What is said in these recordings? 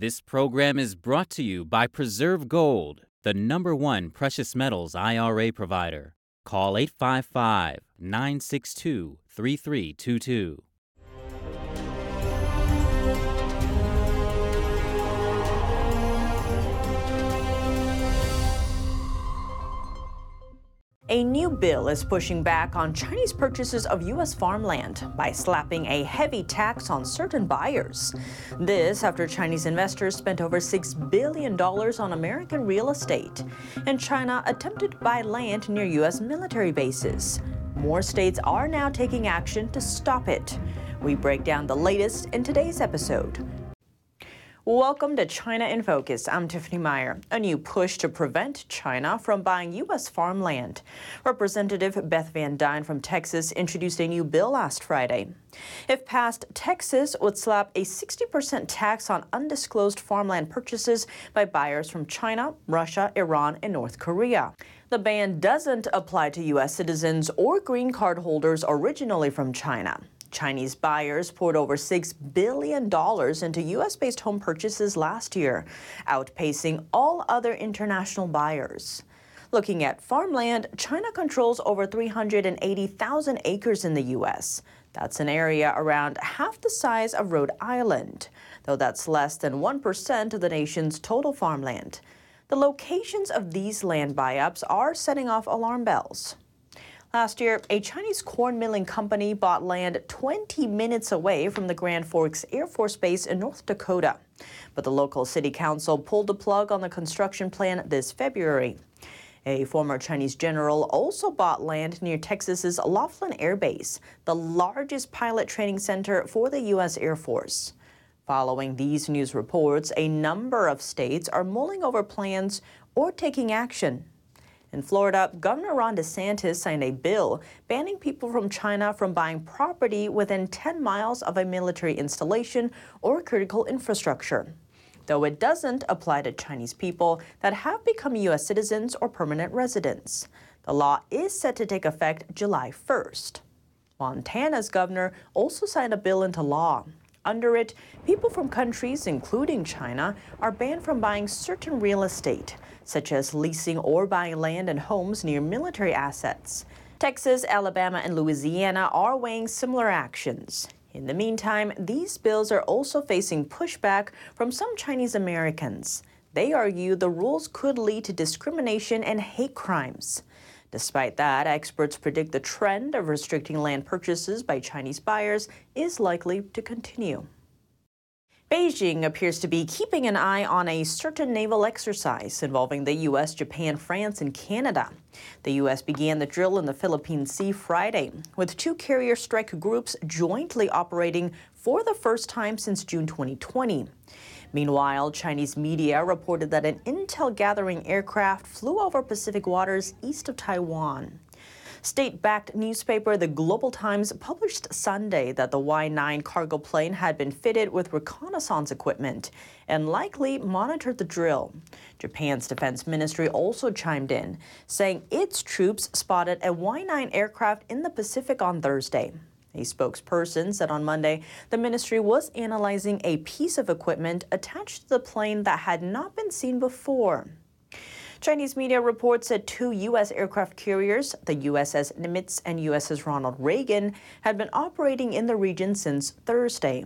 This program is brought to you by Preserve Gold, the number one precious metals IRA provider. Call 855 962 3322. A new bill is pushing back on Chinese purchases of U.S. farmland by slapping a heavy tax on certain buyers. This after Chinese investors spent over $6 billion on American real estate, and China attempted to buy land near U.S. military bases. More states are now taking action to stop it. We break down the latest in today's episode. Welcome to China in Focus. I'm Tiffany Meyer. A new push to prevent China from buying U.S. farmland. Representative Beth Van Duyne from Texas introduced a new bill last Friday. If passed, Texas would slap a 60% tax on undisclosed farmland purchases by buyers from China, Russia, Iran, and North Korea. The ban doesn't apply to U.S. citizens or green card holders originally from China. Chinese buyers poured over $6 billion into U.S. based home purchases last year, outpacing all other international buyers. Looking at farmland, China controls over 380,000 acres in the U.S. That's an area around half the size of Rhode Island, though that's less than 1% of the nation's total farmland. The locations of these land buy-ups are setting off alarm bells. Last year, a Chinese corn milling company bought land 20 minutes away from the Grand Forks Air Force Base in North Dakota. But the local city council pulled the plug on the construction plan this February. A former Chinese general also bought land near Texas's Laughlin Air Base, the largest pilot training center for the U.S. Air Force. Following these news reports, a number of states are mulling over plans or taking action in Florida, Governor Ron DeSantis signed a bill banning people from China from buying property within 10 miles of a military installation or critical infrastructure. Though it doesn't apply to Chinese people that have become U.S. citizens or permanent residents. The law is set to take effect July 1st. Montana's governor also signed a bill into law. Under it, people from countries, including China, are banned from buying certain real estate such as leasing or buying land and homes near military assets. Texas, Alabama, and Louisiana are weighing similar actions. In the meantime, these bills are also facing pushback from some Chinese Americans. They argue the rules could lead to discrimination and hate crimes. Despite that, experts predict the trend of restricting land purchases by Chinese buyers is likely to continue. Beijing appears to be keeping an eye on a certain naval exercise involving the U.S., Japan, France, and Canada. The U.S. began the drill in the Philippine Sea Friday, with two carrier strike groups jointly operating for the first time since June 2020. Meanwhile, Chinese media reported that an intel gathering aircraft flew over Pacific waters east of Taiwan. State backed newspaper The Global Times published Sunday that the Y 9 cargo plane had been fitted with reconnaissance equipment and likely monitored the drill. Japan's defense ministry also chimed in, saying its troops spotted a Y 9 aircraft in the Pacific on Thursday. A spokesperson said on Monday the ministry was analyzing a piece of equipment attached to the plane that had not been seen before. Chinese media reports that two U.S. aircraft carriers, the USS Nimitz and USS Ronald Reagan, had been operating in the region since Thursday.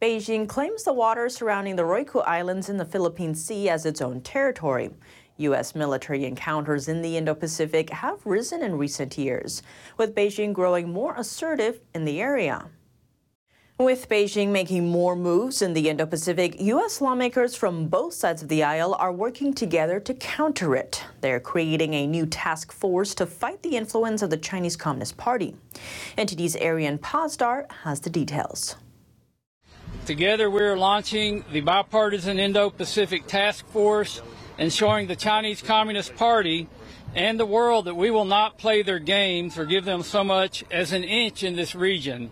Beijing claims the waters surrounding the Ryukyu Islands in the Philippine Sea as its own territory. U.S. military encounters in the Indo Pacific have risen in recent years, with Beijing growing more assertive in the area. With Beijing making more moves in the Indo Pacific, U.S. lawmakers from both sides of the aisle are working together to counter it. They're creating a new task force to fight the influence of the Chinese Communist Party. NTD's Arian Pazdar has the details. Together, we're launching the bipartisan Indo Pacific Task Force and showing the Chinese Communist Party and the world that we will not play their games or give them so much as an inch in this region.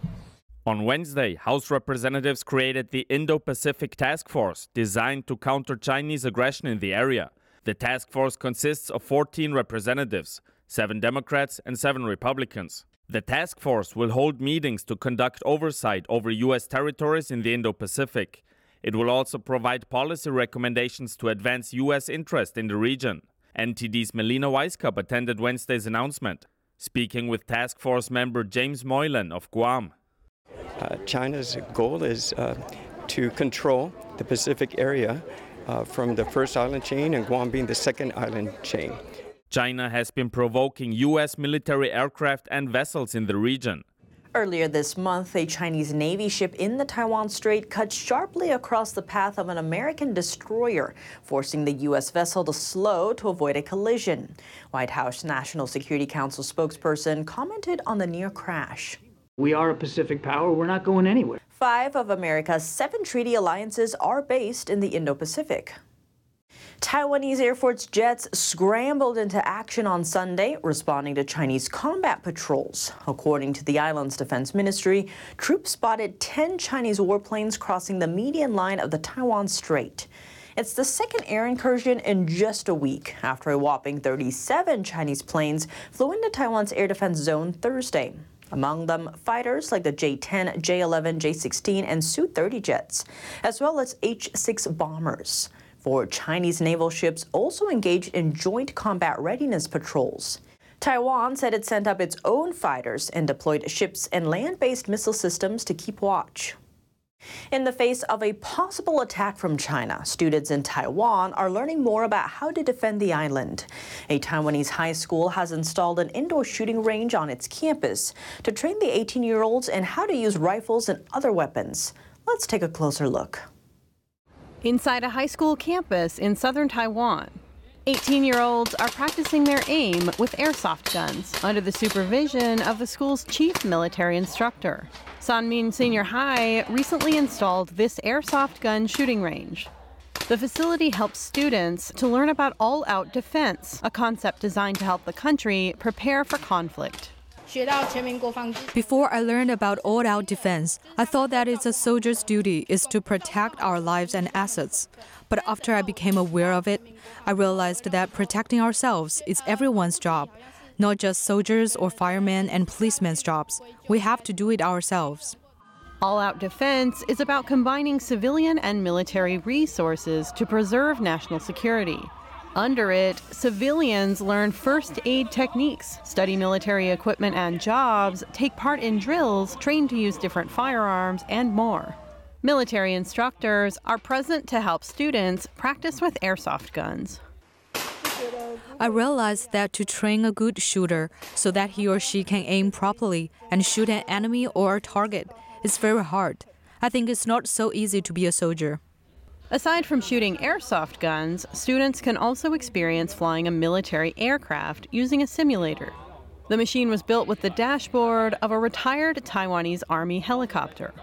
On Wednesday, House representatives created the Indo Pacific Task Force, designed to counter Chinese aggression in the area. The task force consists of 14 representatives, 7 Democrats and 7 Republicans. The task force will hold meetings to conduct oversight over U.S. territories in the Indo Pacific. It will also provide policy recommendations to advance U.S. interest in the region. NTD's Melina Wisecup attended Wednesday's announcement, speaking with task force member James Moylan of Guam. Uh, China's goal is uh, to control the Pacific area uh, from the first island chain and Guam being the second island chain. China has been provoking U.S. military aircraft and vessels in the region. Earlier this month, a Chinese Navy ship in the Taiwan Strait cut sharply across the path of an American destroyer, forcing the U.S. vessel to slow to avoid a collision. White House National Security Council spokesperson commented on the near crash. We are a Pacific power. We're not going anywhere. Five of America's seven treaty alliances are based in the Indo Pacific. Taiwanese Air Force jets scrambled into action on Sunday, responding to Chinese combat patrols. According to the island's defense ministry, troops spotted 10 Chinese warplanes crossing the median line of the Taiwan Strait. It's the second air incursion in just a week after a whopping 37 Chinese planes flew into Taiwan's air defense zone Thursday. Among them, fighters like the J 10, J 11, J 16, and Su 30 jets, as well as H 6 bombers. Four Chinese naval ships also engaged in joint combat readiness patrols. Taiwan said it sent up its own fighters and deployed ships and land based missile systems to keep watch. In the face of a possible attack from China, students in Taiwan are learning more about how to defend the island. A Taiwanese high school has installed an indoor shooting range on its campus to train the 18 year olds in how to use rifles and other weapons. Let's take a closer look inside a high school campus in southern Taiwan. 18 year olds are practicing their aim with airsoft guns under the supervision of the school's chief military instructor. Sanmin Senior High recently installed this airsoft gun shooting range. The facility helps students to learn about all out defense, a concept designed to help the country prepare for conflict. Before I learned about all-out defense, I thought that it's a soldier's duty is to protect our lives and assets. But after I became aware of it, I realized that protecting ourselves is everyone's job, not just soldiers or firemen and policemen's jobs. We have to do it ourselves. All out defense is about combining civilian and military resources to preserve national security. Under it, civilians learn first aid techniques, study military equipment and jobs, take part in drills, train to use different firearms, and more. Military instructors are present to help students practice with airsoft guns. I realized that to train a good shooter so that he or she can aim properly and shoot an enemy or a target is very hard. I think it's not so easy to be a soldier. Aside from shooting airsoft guns, students can also experience flying a military aircraft using a simulator. The machine was built with the dashboard of a retired Taiwanese Army helicopter.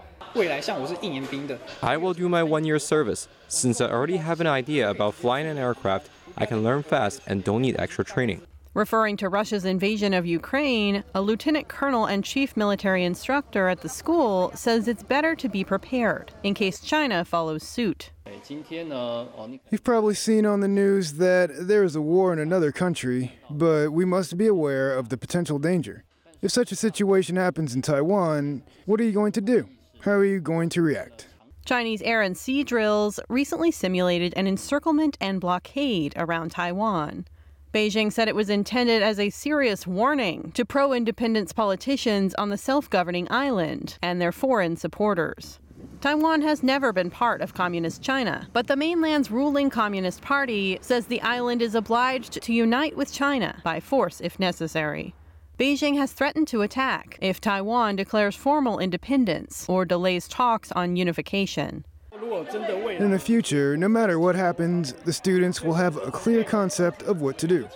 I will do my one year service. Since I already have an idea about flying an aircraft, I can learn fast and don't need extra training. Referring to Russia's invasion of Ukraine, a lieutenant colonel and chief military instructor at the school says it's better to be prepared in case China follows suit. You've probably seen on the news that there is a war in another country, but we must be aware of the potential danger. If such a situation happens in Taiwan, what are you going to do? How are you going to react? Chinese air and sea drills recently simulated an encirclement and blockade around Taiwan. Beijing said it was intended as a serious warning to pro independence politicians on the self governing island and their foreign supporters. Taiwan has never been part of Communist China, but the mainland's ruling Communist Party says the island is obliged to unite with China by force if necessary. Beijing has threatened to attack if Taiwan declares formal independence or delays talks on unification. In the future, no matter what happens, the students will have a clear concept of what to do,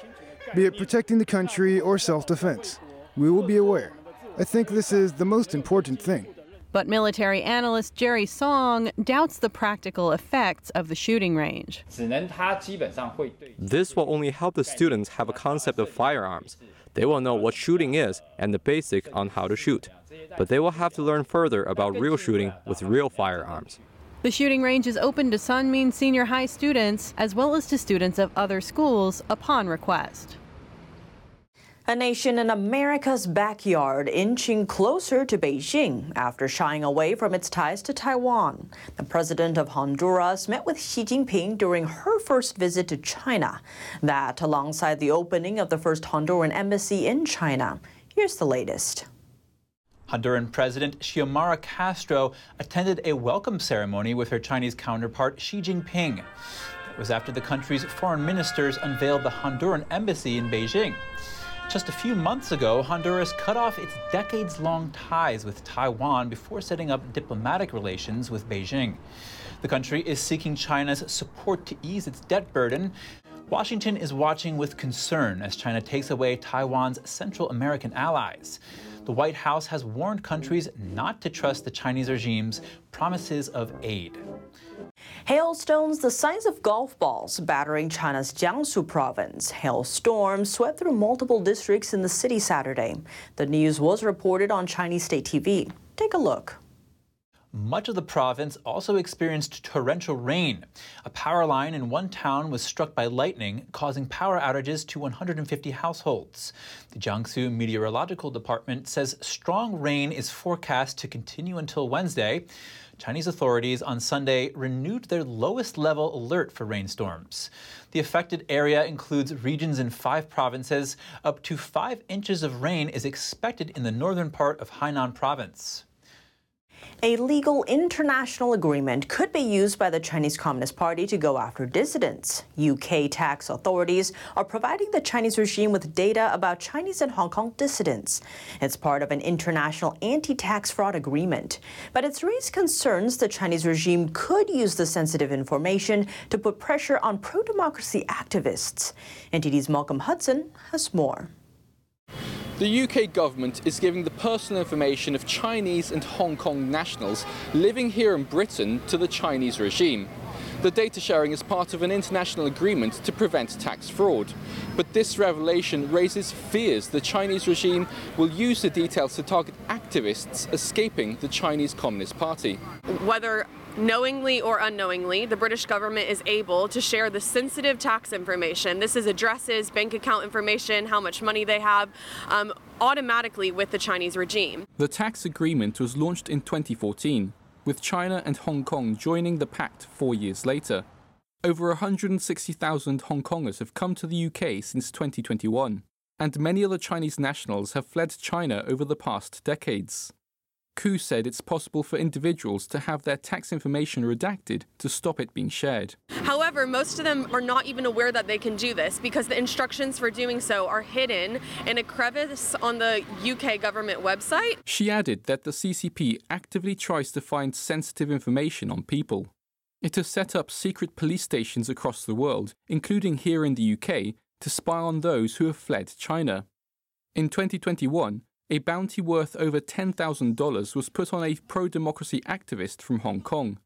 be it protecting the country or self defense. We will be aware. I think this is the most important thing. But military analyst Jerry Song doubts the practical effects of the shooting range. This will only help the students have a concept of firearms. They will know what shooting is and the basic on how to shoot. But they will have to learn further about real shooting with real firearms. The shooting range is open to Sanmin Senior High students as well as to students of other schools upon request. A nation in America's backyard inching closer to Beijing after shying away from its ties to Taiwan. The president of Honduras met with Xi Jinping during her first visit to China. That alongside the opening of the first Honduran embassy in China. Here's the latest. Honduran President Xiomara Castro attended a welcome ceremony with her Chinese counterpart Xi Jinping. It was after the country's foreign ministers unveiled the Honduran embassy in Beijing. Just a few months ago, Honduras cut off its decades long ties with Taiwan before setting up diplomatic relations with Beijing. The country is seeking China's support to ease its debt burden. Washington is watching with concern as China takes away Taiwan's Central American allies. The White House has warned countries not to trust the Chinese regime's promises of aid. Hailstones the size of golf balls battering China's Jiangsu province. Hailstorms swept through multiple districts in the city Saturday. The news was reported on Chinese state TV. Take a look. Much of the province also experienced torrential rain. A power line in one town was struck by lightning, causing power outages to 150 households. The Jiangsu Meteorological Department says strong rain is forecast to continue until Wednesday. Chinese authorities on Sunday renewed their lowest level alert for rainstorms. The affected area includes regions in five provinces. Up to five inches of rain is expected in the northern part of Hainan province. A legal international agreement could be used by the Chinese Communist Party to go after dissidents. UK tax authorities are providing the Chinese regime with data about Chinese and Hong Kong dissidents. It's part of an international anti tax fraud agreement. But it's raised concerns the Chinese regime could use the sensitive information to put pressure on pro democracy activists. NTD's Malcolm Hudson has more. The UK government is giving the personal information of Chinese and Hong Kong nationals living here in Britain to the Chinese regime. The data sharing is part of an international agreement to prevent tax fraud. But this revelation raises fears the Chinese regime will use the details to target activists escaping the Chinese Communist Party. Whether knowingly or unknowingly, the British government is able to share the sensitive tax information. This is addresses, bank account information, how much money they have, um, automatically with the Chinese regime. The tax agreement was launched in 2014, with China and Hong Kong joining the pact four years later. Over 160,000 Hong Kongers have come to the UK since 2021, and many other Chinese nationals have fled China over the past decades. Koo said it's possible for individuals to have their tax information redacted to stop it being shared. However, most of them are not even aware that they can do this because the instructions for doing so are hidden in a crevice on the UK government website. She added that the CCP actively tries to find sensitive information on people. It has set up secret police stations across the world, including here in the UK, to spy on those who have fled China. In 2021, a bounty worth over $10,000 was put on a pro democracy activist from Hong Kong.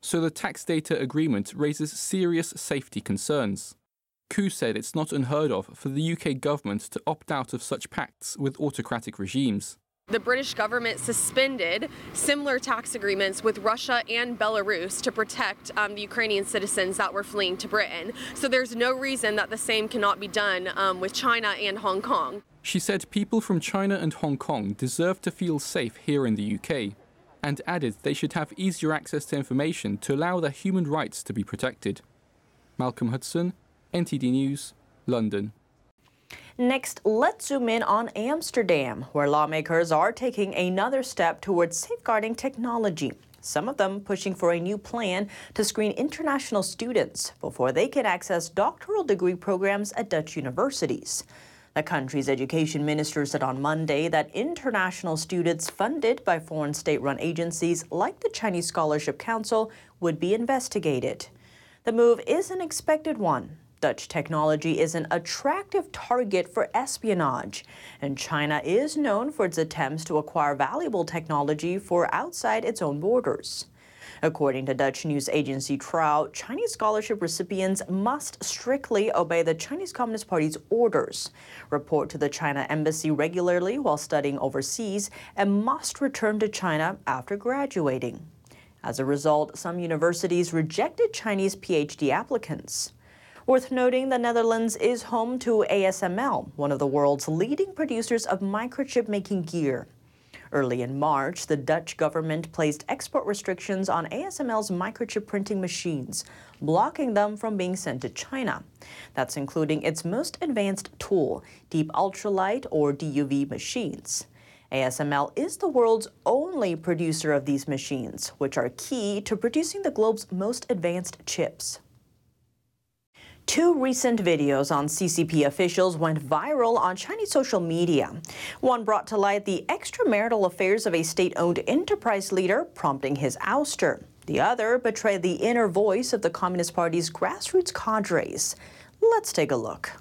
So the tax data agreement raises serious safety concerns. Koo said it's not unheard of for the UK government to opt out of such pacts with autocratic regimes. The British government suspended similar tax agreements with Russia and Belarus to protect um, the Ukrainian citizens that were fleeing to Britain. So there's no reason that the same cannot be done um, with China and Hong Kong. She said people from China and Hong Kong deserve to feel safe here in the UK, and added they should have easier access to information to allow their human rights to be protected. Malcolm Hudson, NTD News, London. Next, let's zoom in on Amsterdam, where lawmakers are taking another step towards safeguarding technology. Some of them pushing for a new plan to screen international students before they can access doctoral degree programs at Dutch universities. The country's education minister said on Monday that international students funded by foreign state run agencies like the Chinese Scholarship Council would be investigated. The move is an expected one. Dutch technology is an attractive target for espionage, and China is known for its attempts to acquire valuable technology for outside its own borders. According to Dutch news agency Trouw, Chinese scholarship recipients must strictly obey the Chinese Communist Party's orders, report to the China embassy regularly while studying overseas, and must return to China after graduating. As a result, some universities rejected Chinese PhD applicants. Worth noting, the Netherlands is home to ASML, one of the world's leading producers of microchip making gear. Early in March, the Dutch government placed export restrictions on ASML's microchip printing machines, blocking them from being sent to China. That's including its most advanced tool, deep ultraviolet or DUV machines. ASML is the world's only producer of these machines, which are key to producing the globe's most advanced chips. Two recent videos on CCP officials went viral on Chinese social media. One brought to light the extramarital affairs of a state owned enterprise leader, prompting his ouster. The other betrayed the inner voice of the Communist Party's grassroots cadres. Let's take a look.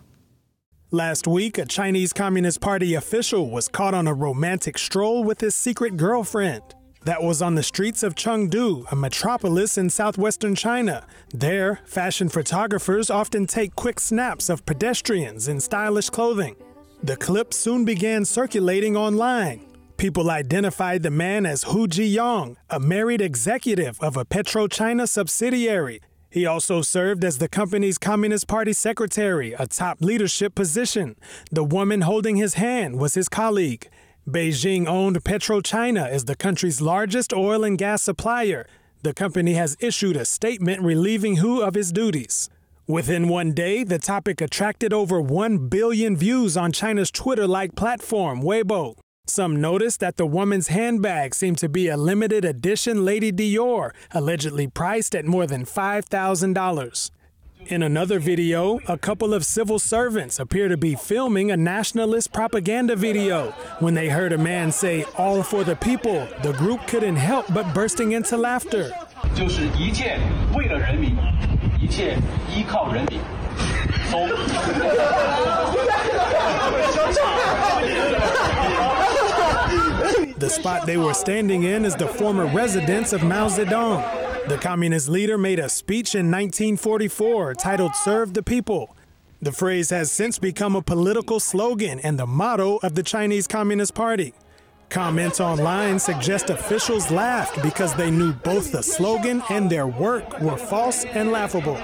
Last week, a Chinese Communist Party official was caught on a romantic stroll with his secret girlfriend. That was on the streets of Chengdu, a metropolis in southwestern China. There, fashion photographers often take quick snaps of pedestrians in stylish clothing. The clip soon began circulating online. People identified the man as Hu Jiyong, a married executive of a PetroChina subsidiary. He also served as the company's Communist Party secretary, a top leadership position. The woman holding his hand was his colleague. Beijing owned PetroChina is the country's largest oil and gas supplier. The company has issued a statement relieving Hu of his duties. Within one day, the topic attracted over 1 billion views on China's Twitter like platform, Weibo. Some noticed that the woman's handbag seemed to be a limited edition Lady Dior, allegedly priced at more than $5,000. In another video, a couple of civil servants appear to be filming a nationalist propaganda video. When they heard a man say, All for the people, the group couldn't help but bursting into laughter. The spot they were standing in is the former residence of Mao Zedong. The communist leader made a speech in 1944 titled Serve the People. The phrase has since become a political slogan and the motto of the Chinese Communist Party. Comments online suggest officials laughed because they knew both the slogan and their work were false and laughable.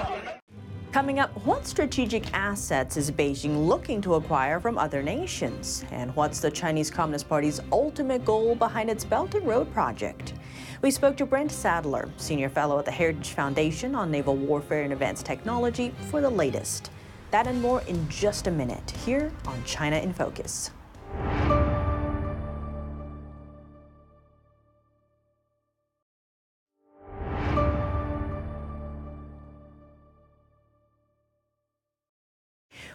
Coming up, what strategic assets is Beijing looking to acquire from other nations? And what's the Chinese Communist Party's ultimate goal behind its Belt and Road project? We spoke to Brent Sadler, Senior Fellow at the Heritage Foundation on Naval Warfare and Advanced Technology, for the latest. That and more in just a minute here on China in Focus.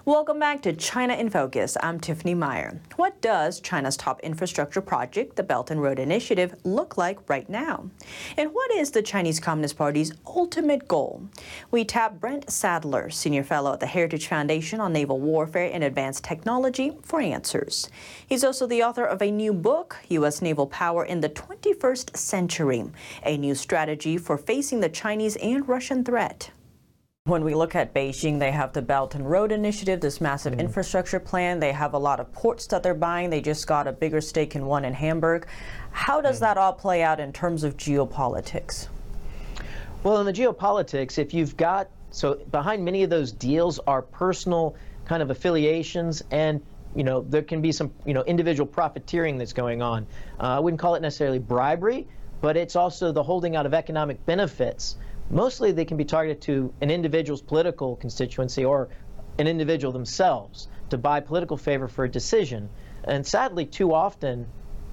Welcome back to China in Focus. I'm Tiffany Meyer. What does China's top infrastructure project, the Belt and Road Initiative, look like right now? And what is the Chinese Communist Party's ultimate goal? We tap Brent Sadler, Senior Fellow at the Heritage Foundation on Naval Warfare and Advanced Technology, for answers. He's also the author of a new book, U.S. Naval Power in the 21st Century, a new strategy for facing the Chinese and Russian threat. When we look at Beijing, they have the Belt and Road Initiative, this massive mm. infrastructure plan. They have a lot of ports that they're buying. They just got a bigger stake in one in Hamburg. How does mm. that all play out in terms of geopolitics? Well, in the geopolitics, if you've got, so behind many of those deals are personal kind of affiliations and you know, there can be some, you know, individual profiteering that's going on. Uh, I wouldn't call it necessarily bribery, but it's also the holding out of economic benefits Mostly they can be targeted to an individual's political constituency or an individual themselves to buy political favor for a decision. And sadly, too often,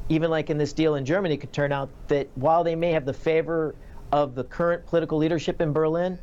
even like in this deal in Germany, it could turn out that while they may have the favor of the current political leadership in Berlin,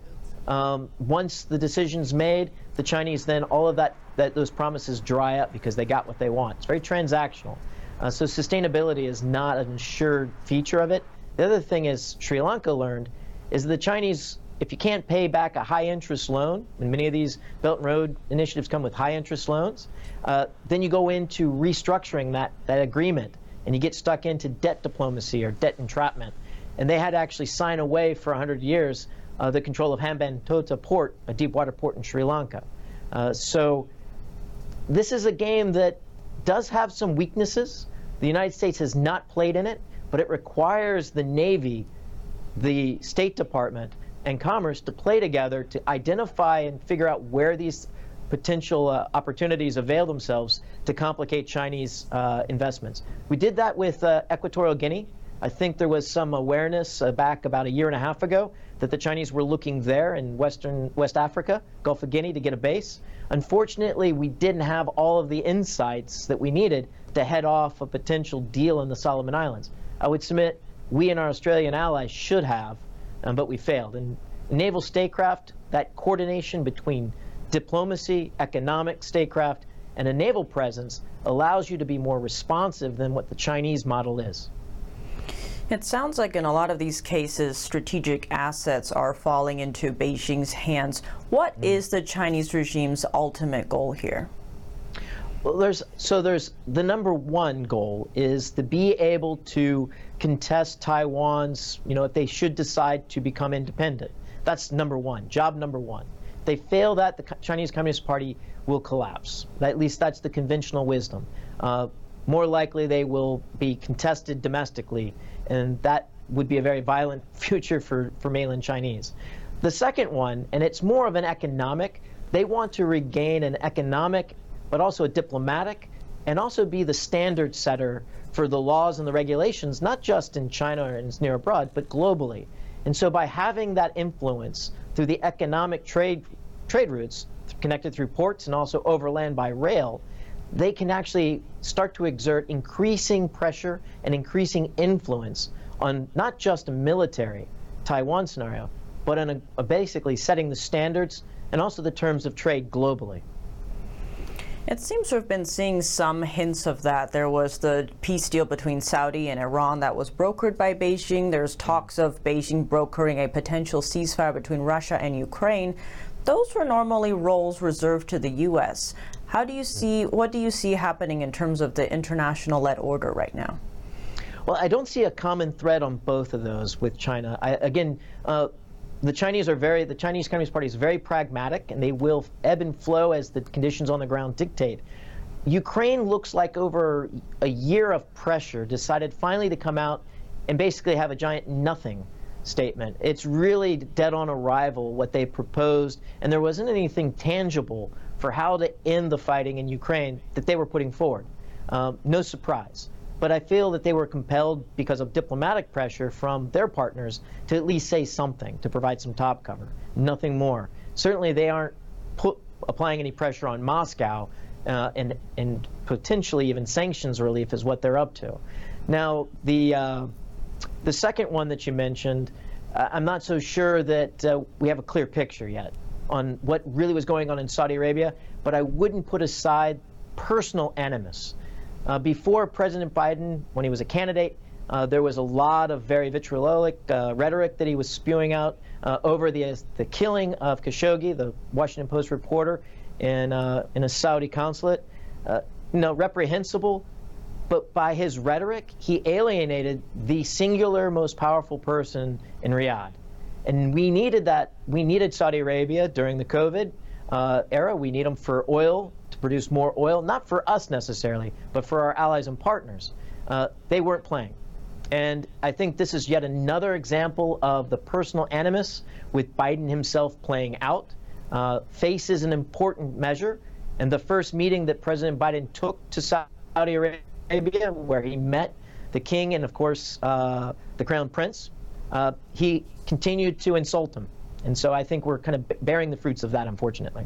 um, once the decision's made, the Chinese then all of that, that those promises dry up because they got what they want. It's very transactional. Uh, so sustainability is not an assured feature of it. The other thing is Sri Lanka learned is the Chinese, if you can't pay back a high interest loan, and many of these Belt and Road initiatives come with high interest loans, uh, then you go into restructuring that, that agreement and you get stuck into debt diplomacy or debt entrapment. And they had to actually sign away for 100 years uh, the control of Hambantota port, a deep water port in Sri Lanka. Uh, so this is a game that does have some weaknesses. The United States has not played in it, but it requires the Navy the State Department and commerce to play together to identify and figure out where these potential uh, opportunities avail themselves to complicate Chinese uh, investments. We did that with uh, Equatorial Guinea. I think there was some awareness uh, back about a year and a half ago that the Chinese were looking there in Western West Africa, Gulf of Guinea, to get a base. Unfortunately, we didn't have all of the insights that we needed to head off a potential deal in the Solomon Islands. I would submit we and our Australian allies should have, um, but we failed. And naval statecraft, that coordination between diplomacy, economic statecraft, and a naval presence allows you to be more responsive than what the Chinese model is. It sounds like in a lot of these cases, strategic assets are falling into Beijing's hands. What mm. is the Chinese regime's ultimate goal here? Well, there's so there's the number one goal is to be able to contest Taiwan's, you know, if they should decide to become independent. That's number one, job number one. If they fail that, the Chinese Communist Party will collapse. At least that's the conventional wisdom. Uh, more likely they will be contested domestically and that would be a very violent future for, for mainland Chinese. The second one, and it's more of an economic, they want to regain an economic, but also a diplomatic, and also be the standard setter for the laws and the regulations, not just in China or in near abroad, but globally. And so by having that influence through the economic trade, trade routes connected through ports and also overland by rail, they can actually start to exert increasing pressure and increasing influence on not just a military Taiwan scenario, but on a, a basically setting the standards and also the terms of trade globally. It seems to have been seeing some hints of that. There was the peace deal between Saudi and Iran that was brokered by Beijing. There's talks of Beijing brokering a potential ceasefire between Russia and Ukraine. Those were normally roles reserved to the U.S. How do you see, what do you see happening in terms of the international led order right now? Well, I don't see a common thread on both of those with China. I, again, uh, the Chinese are very, the Chinese Communist Party is very pragmatic and they will ebb and flow as the conditions on the ground dictate. Ukraine looks like over a year of pressure decided finally to come out and basically have a giant nothing statement. It's really dead on arrival what they proposed, and there wasn't anything tangible for how to end the fighting in Ukraine that they were putting forward. Um, no surprise. But I feel that they were compelled because of diplomatic pressure from their partners to at least say something, to provide some top cover. Nothing more. Certainly, they aren't put, applying any pressure on Moscow, uh, and, and potentially even sanctions relief is what they're up to. Now, the, uh, the second one that you mentioned, uh, I'm not so sure that uh, we have a clear picture yet on what really was going on in Saudi Arabia, but I wouldn't put aside personal animus. Uh, before President Biden, when he was a candidate, uh, there was a lot of very vitriolic uh, rhetoric that he was spewing out uh, over the, the killing of Khashoggi, the Washington Post reporter, in, uh, in a Saudi consulate. Uh, you know, reprehensible, but by his rhetoric, he alienated the singular most powerful person in Riyadh. And we needed that. We needed Saudi Arabia during the COVID uh, era. We need them for oil to produce more oil, not for us necessarily, but for our allies and partners. Uh, they weren't playing. And I think this is yet another example of the personal animus with Biden himself playing out. Uh, face is an important measure. And the first meeting that President Biden took to Saudi Arabia, where he met the king and, of course, uh, the crown prince, uh, he continued to insult him. And so I think we're kind of bearing the fruits of that, unfortunately.